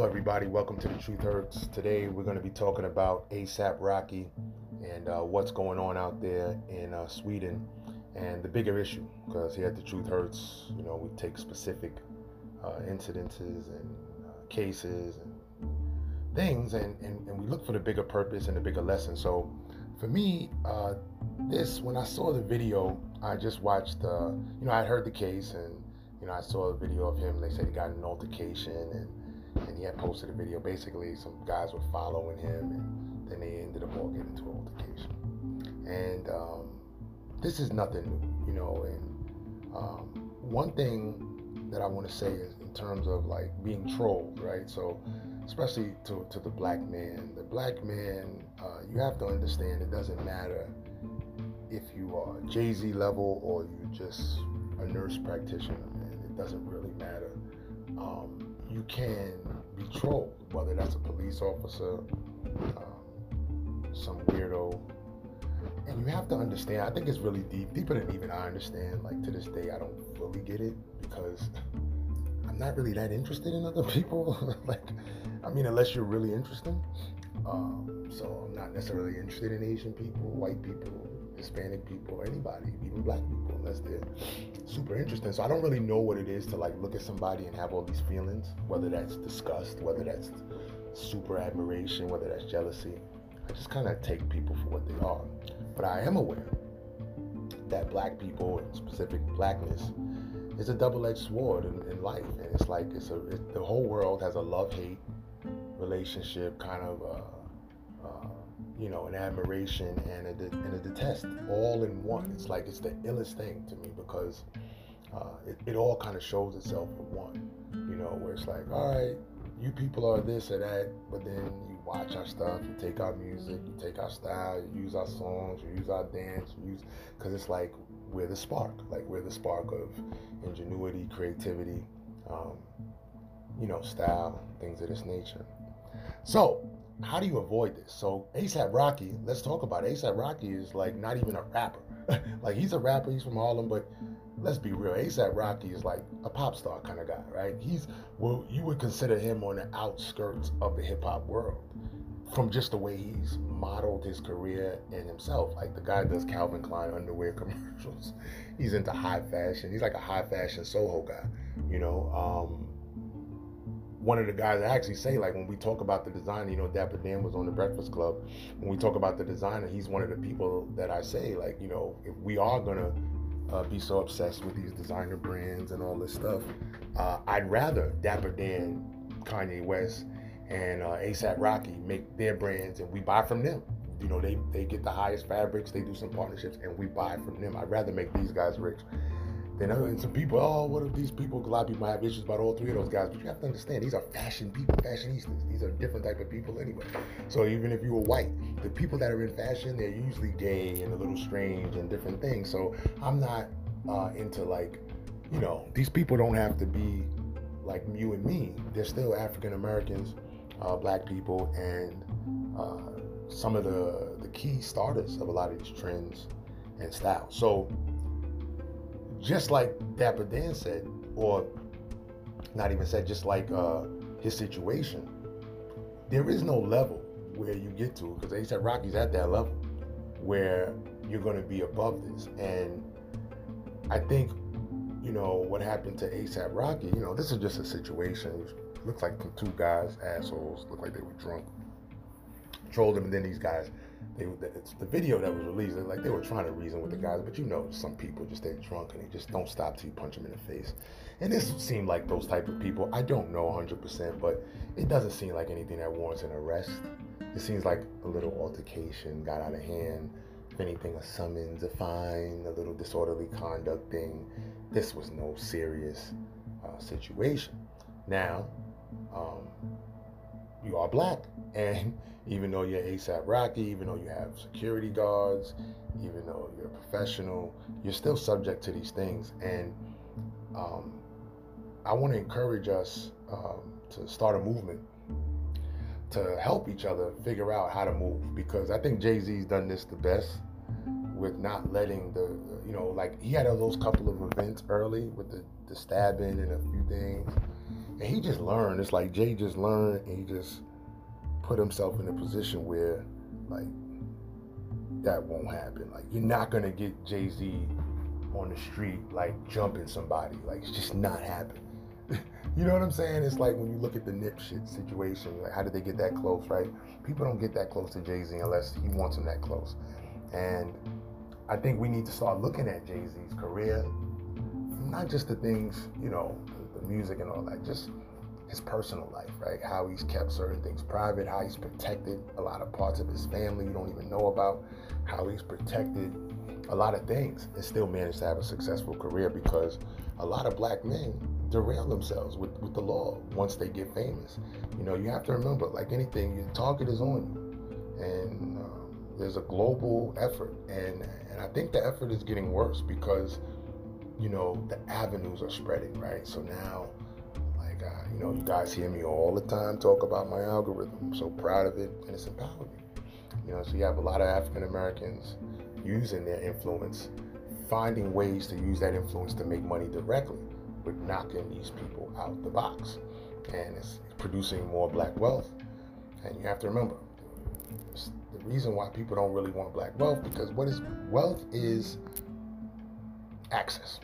Hello, everybody. Welcome to the Truth Hurts. Today, we're going to be talking about ASAP Rocky and uh, what's going on out there in uh, Sweden and the bigger issue. Because here at the Truth Hurts, you know, we take specific uh, incidences and uh, cases and things, and, and, and we look for the bigger purpose and the bigger lesson. So, for me, uh, this when I saw the video, I just watched. Uh, you know, I heard the case and you know, I saw a video of him. They said he got an altercation and and he had posted a video. Basically, some guys were following him, and then they ended up all getting into an altercation. And um, this is nothing new, you know. And um, one thing that I want to say is in terms of like being trolled, right? So, especially to, to the black man, the black man, uh, you have to understand it doesn't matter if you are Jay Z level or you just a nurse practitioner, man. It doesn't really matter. Um, you can be trolled, whether that's a police officer, um, some weirdo. And you have to understand, I think it's really deep, deeper than even I understand. Like to this day, I don't fully get it because I'm not really that interested in other people. like, I mean, unless you're really interesting. Um, so I'm not necessarily interested in Asian people, white people, Hispanic people, or anybody, even black people, unless they're super interesting. So I don't really know what it is to like look at somebody and have all these feelings, whether that's disgust, whether that's super admiration, whether that's jealousy. I just kind of take people for what they are. But I am aware that black people, and specific blackness, is a double-edged sword in, in life, and it's like it's a it, the whole world has a love-hate relationship, kind of. Uh, you know, an admiration and a, and a detest all in one. It's like it's the illest thing to me because uh, it, it all kind of shows itself in one, you know, where it's like, all right, you people are this or that, but then you watch our stuff, you take our music, you take our style, you use our songs, you use our dance, you use, because it's like we're the spark, like we're the spark of ingenuity, creativity, um, you know, style, things of this nature. So, how do you avoid this? So ASAP Rocky, let's talk about. ASAP Rocky is like not even a rapper. like he's a rapper, he's from Harlem, but let's be real. ASAP Rocky is like a pop star kind of guy, right? He's well, you would consider him on the outskirts of the hip hop world from just the way he's modeled his career and himself. Like the guy does Calvin Klein underwear commercials. He's into high fashion. He's like a high fashion Soho guy, you know. Um, one of the guys I actually say, like when we talk about the design, you know, Dapper Dan was on the Breakfast Club. When we talk about the designer, he's one of the people that I say, like, you know, if we are gonna uh, be so obsessed with these designer brands and all this stuff, uh, I'd rather Dapper Dan, Kanye West, and uh, ASAP Rocky make their brands and we buy from them. You know, they they get the highest fabrics, they do some partnerships, and we buy from them. I'd rather make these guys rich then and some people, oh, what if these people? A lot of people might have issues about all three of those guys, but you have to understand these are fashion people, fashionistas. These are different type of people anyway. So even if you were white, the people that are in fashion, they're usually gay and a little strange and different things. So I'm not uh, into like, you know, these people don't have to be like you and me. They're still African Americans, uh, black people, and uh, some of the the key starters of a lot of these trends and styles. So just like Dapper Dan said, or not even said, just like uh, his situation, there is no level where you get to because they said Rocky's at that level where you're going to be above this. And I think, you know, what happened to ASAP Rocky, you know, this is just a situation. It looks like two guys, assholes, look like they were drunk, trolled him, and then these guys they it's the video that was released. Like they were trying to reason with the guys, but you know, some people just stay drunk and they just don't stop till you punch them in the face. And this seemed like those type of people. I don't know 100%, but it doesn't seem like anything that warrants an arrest. It seems like a little altercation got out of hand. If anything, a summons, a fine, a little disorderly conduct thing. This was no serious uh, situation. Now, um, you are black. And even though you're ASAP Rocky, even though you have security guards, even though you're a professional, you're still subject to these things. And um, I want to encourage us um, to start a movement to help each other figure out how to move because I think Jay Z's done this the best with not letting the, you know, like he had those couple of events early with the, the stabbing and a few things And he just learned. It's like Jay just learned and he just put himself in a position where, like, that won't happen. Like, you're not gonna get Jay Z on the street like jumping somebody. Like, it's just not happening. you know what I'm saying? It's like when you look at the Nipsey situation. Like, how did they get that close? Right? People don't get that close to Jay Z unless he wants them that close. And I think we need to start looking at Jay Z's career, not just the things, you know, the, the music and all that, just his personal life, right? How he's kept certain things private, how he's protected a lot of parts of his family you don't even know about, how he's protected a lot of things and still managed to have a successful career because a lot of black men derail themselves with, with the law once they get famous. You know, you have to remember, like anything, your target is on you. And um, there's a global effort. And, and I think the effort is getting worse because, you know, the avenues are spreading, right? So now, uh, you know, you guys hear me all the time talk about my algorithm. I'm so proud of it, and it's empowered me. You know, so you have a lot of African Americans using their influence, finding ways to use that influence to make money directly, but knocking these people out the box, and it's producing more black wealth. And you have to remember, the reason why people don't really want black wealth because what is wealth is access.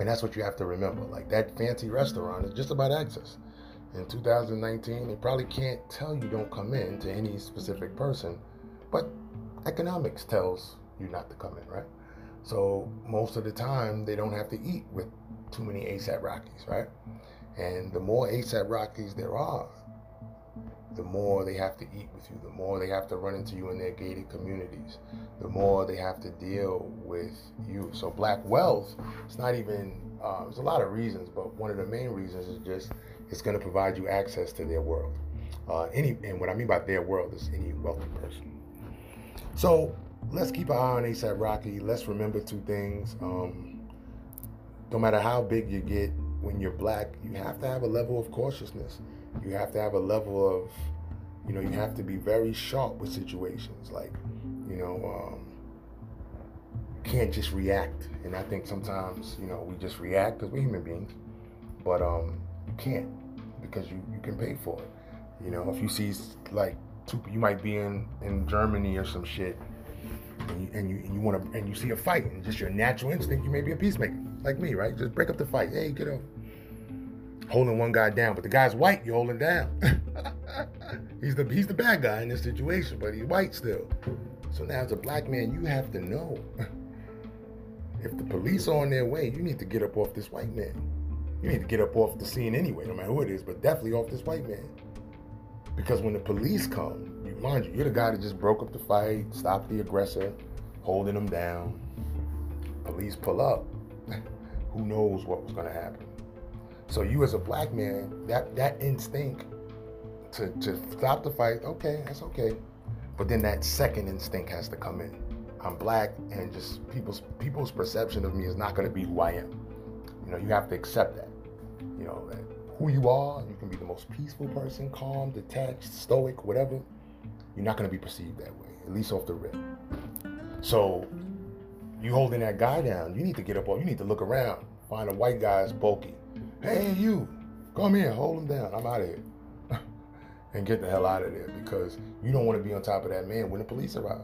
And that's what you have to remember. Like that fancy restaurant is just about access. In 2019, they probably can't tell you don't come in to any specific person, but economics tells you not to come in, right? So most of the time, they don't have to eat with too many ASAP Rockies, right? And the more ASAP Rockies there are, the more they have to eat with you, the more they have to run into you in their gated communities, the more they have to deal with you. So black wealth, it's not even, uh, there's a lot of reasons, but one of the main reasons is just it's going to provide you access to their world. Uh, any and what I mean by their world is any wealthy person. So let's keep an eye on ASAP Rocky. Let's remember two things. Um, no matter how big you get, when you're black, you have to have a level of cautiousness you have to have a level of, you know, you have to be very sharp with situations. Like, you know, um, can't just react. And I think sometimes, you know, we just react because we're human beings. But um, you can't because you, you can pay for it. You know, if you see like two, you might be in, in Germany or some shit, and you and you, and you want to and you see a fight, and just your natural instinct, you may be a peacemaker, like me, right? Just break up the fight. Hey, get up holding one guy down, but the guy's white, you're holding down. he's the he's the bad guy in this situation, but he's white still. So now as a black man, you have to know if the police are on their way, you need to get up off this white man. You need to get up off the scene anyway, no matter who it is, but definitely off this white man. Because when the police come, you mind you, you're the guy that just broke up the fight, stopped the aggressor, holding him down. Police pull up. who knows what was gonna happen? So you as a black man, that that instinct to, to stop the fight, okay, that's okay. But then that second instinct has to come in. I'm black and just people's people's perception of me is not gonna be who I am. You know, you have to accept that. You know, that who you are, you can be the most peaceful person, calm, detached, stoic, whatever. You're not gonna be perceived that way, at least off the rip. So you holding that guy down, you need to get up, off, you need to look around, find a white guy that's bulky hey, you, come here, hold him down. I'm out of here. and get the hell out of there because you don't want to be on top of that man when the police arrive.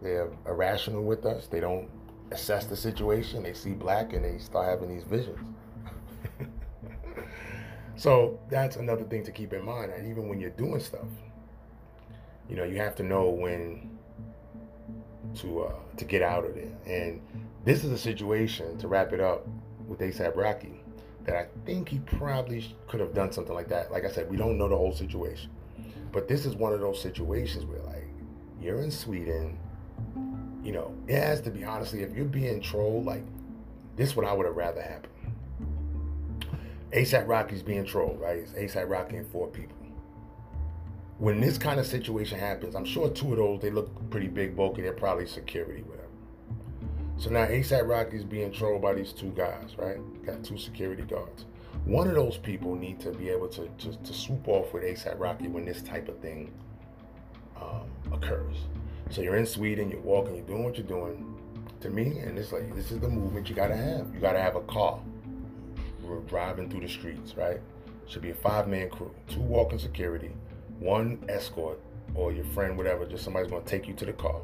They're irrational with us. They don't assess the situation. They see black and they start having these visions. so that's another thing to keep in mind. And even when you're doing stuff, you know, you have to know when to uh, to get out of there. And this is a situation to wrap it up with ASAP Rocky that I think he probably could have done something like that. Like I said, we don't know the whole situation. But this is one of those situations where, like, you're in Sweden, you know, it has to be honestly, if you're being trolled, like, this is what I would have rather happen. ASAP Rocky's being trolled, right? It's ASAP Rocky and four people. When this kind of situation happens, I'm sure two of those, they look pretty big, bulky, they're probably security. So now ASAP Rocky's being trolled by these two guys, right? Got two security guards. One of those people need to be able to, to, to swoop off with ASAP Rocky when this type of thing um, occurs. So you're in Sweden, you're walking, you're doing what you're doing. To me, and it's like this is the movement you gotta have. You gotta have a car. we're driving through the streets, right? Should be a five man crew, two walking security, one escort, or your friend, whatever, just somebody's gonna take you to the car.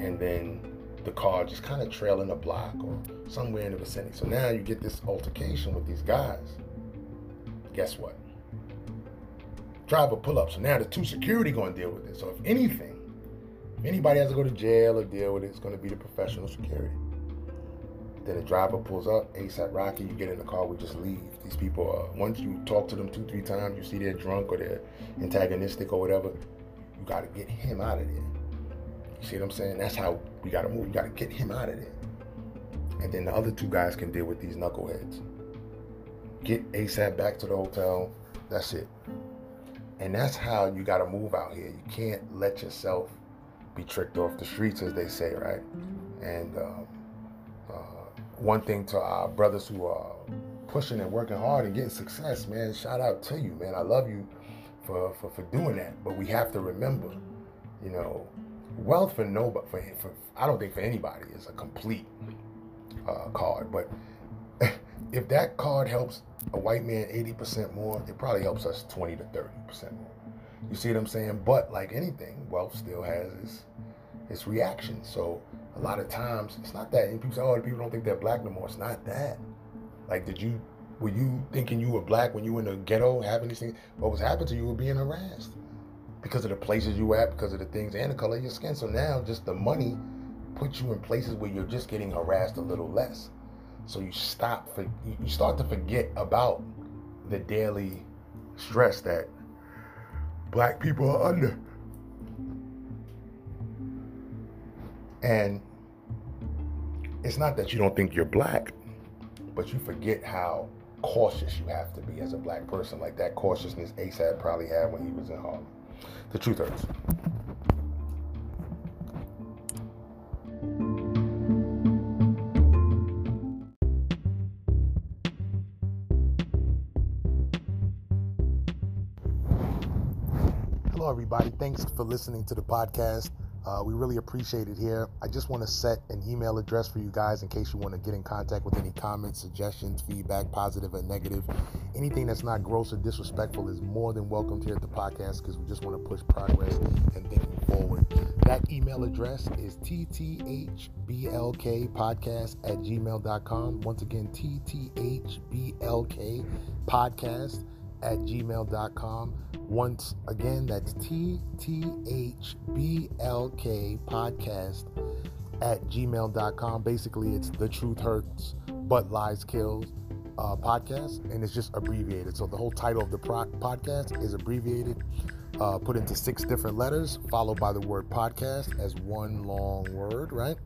And then the car just kind of trailing a block or somewhere in the vicinity. So now you get this altercation with these guys. Guess what? Driver pull up. So now the two security gonna deal with it. So if anything, if anybody has to go to jail or deal with it, it's gonna be the professional security. Then the driver pulls up, ASAP Rocky, you get in the car, we just leave. These people, uh, once you talk to them two, three times, you see they're drunk or they're antagonistic or whatever, you got to get him out of there. You see what I'm saying? That's how we got to move. You got to get him out of there. And then the other two guys can deal with these knuckleheads. Get ASAP back to the hotel. That's it. And that's how you got to move out here. You can't let yourself be tricked off the streets, as they say, right? And um, one thing to our brothers who are pushing and working hard and getting success, man. Shout out to you, man. I love you for, for, for doing that. But we have to remember, you know, wealth for nobody, for, for I don't think for anybody is a complete uh, card. But if that card helps a white man 80% more, it probably helps us 20 to 30% more. You see what I'm saying? But like anything, wealth still has its, its reaction. So a lot of times it's not that. And people say, oh, people don't think they're black no more. It's not that. Like, did you, were you thinking you were black when you were in the ghetto having these things? What was happening to you was being harassed because of the places you at, because of the things and the color of your skin. So now just the money puts you in places where you're just getting harassed a little less. So you stop, for, you start to forget about the daily stress that black people are under. And it's not that you don't think you're black, but you forget how cautious you have to be as a black person. Like that cautiousness ASAP probably had when he was in Harlem. The truth hurts. Hello, everybody. Thanks for listening to the podcast. Uh, we really appreciate it here. I just want to set an email address for you guys in case you want to get in contact with any comments, suggestions, feedback, positive or negative. Anything that's not gross or disrespectful is more than welcomed here at the podcast because we just want to push progress and thinking forward. That email address is tthblkpodcast at gmail.com. Once again, tthblk podcast at gmail.com. Once again, that's TTHBLK podcast at gmail.com. Basically, it's The Truth Hurts, But Lies Kills uh, podcast, and it's just abbreviated. So the whole title of the pro- podcast is abbreviated, uh, put into six different letters, followed by the word podcast as one long word, right?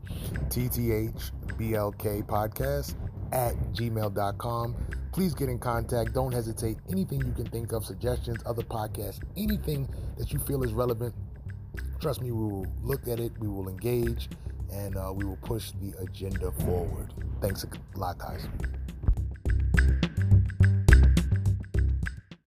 TTHBLK podcast at gmail.com. Please get in contact. Don't hesitate. Anything you can think of, suggestions, other podcasts, anything that you feel is relevant, trust me, we will look at it, we will engage, and uh, we will push the agenda forward. Thanks a lot, guys.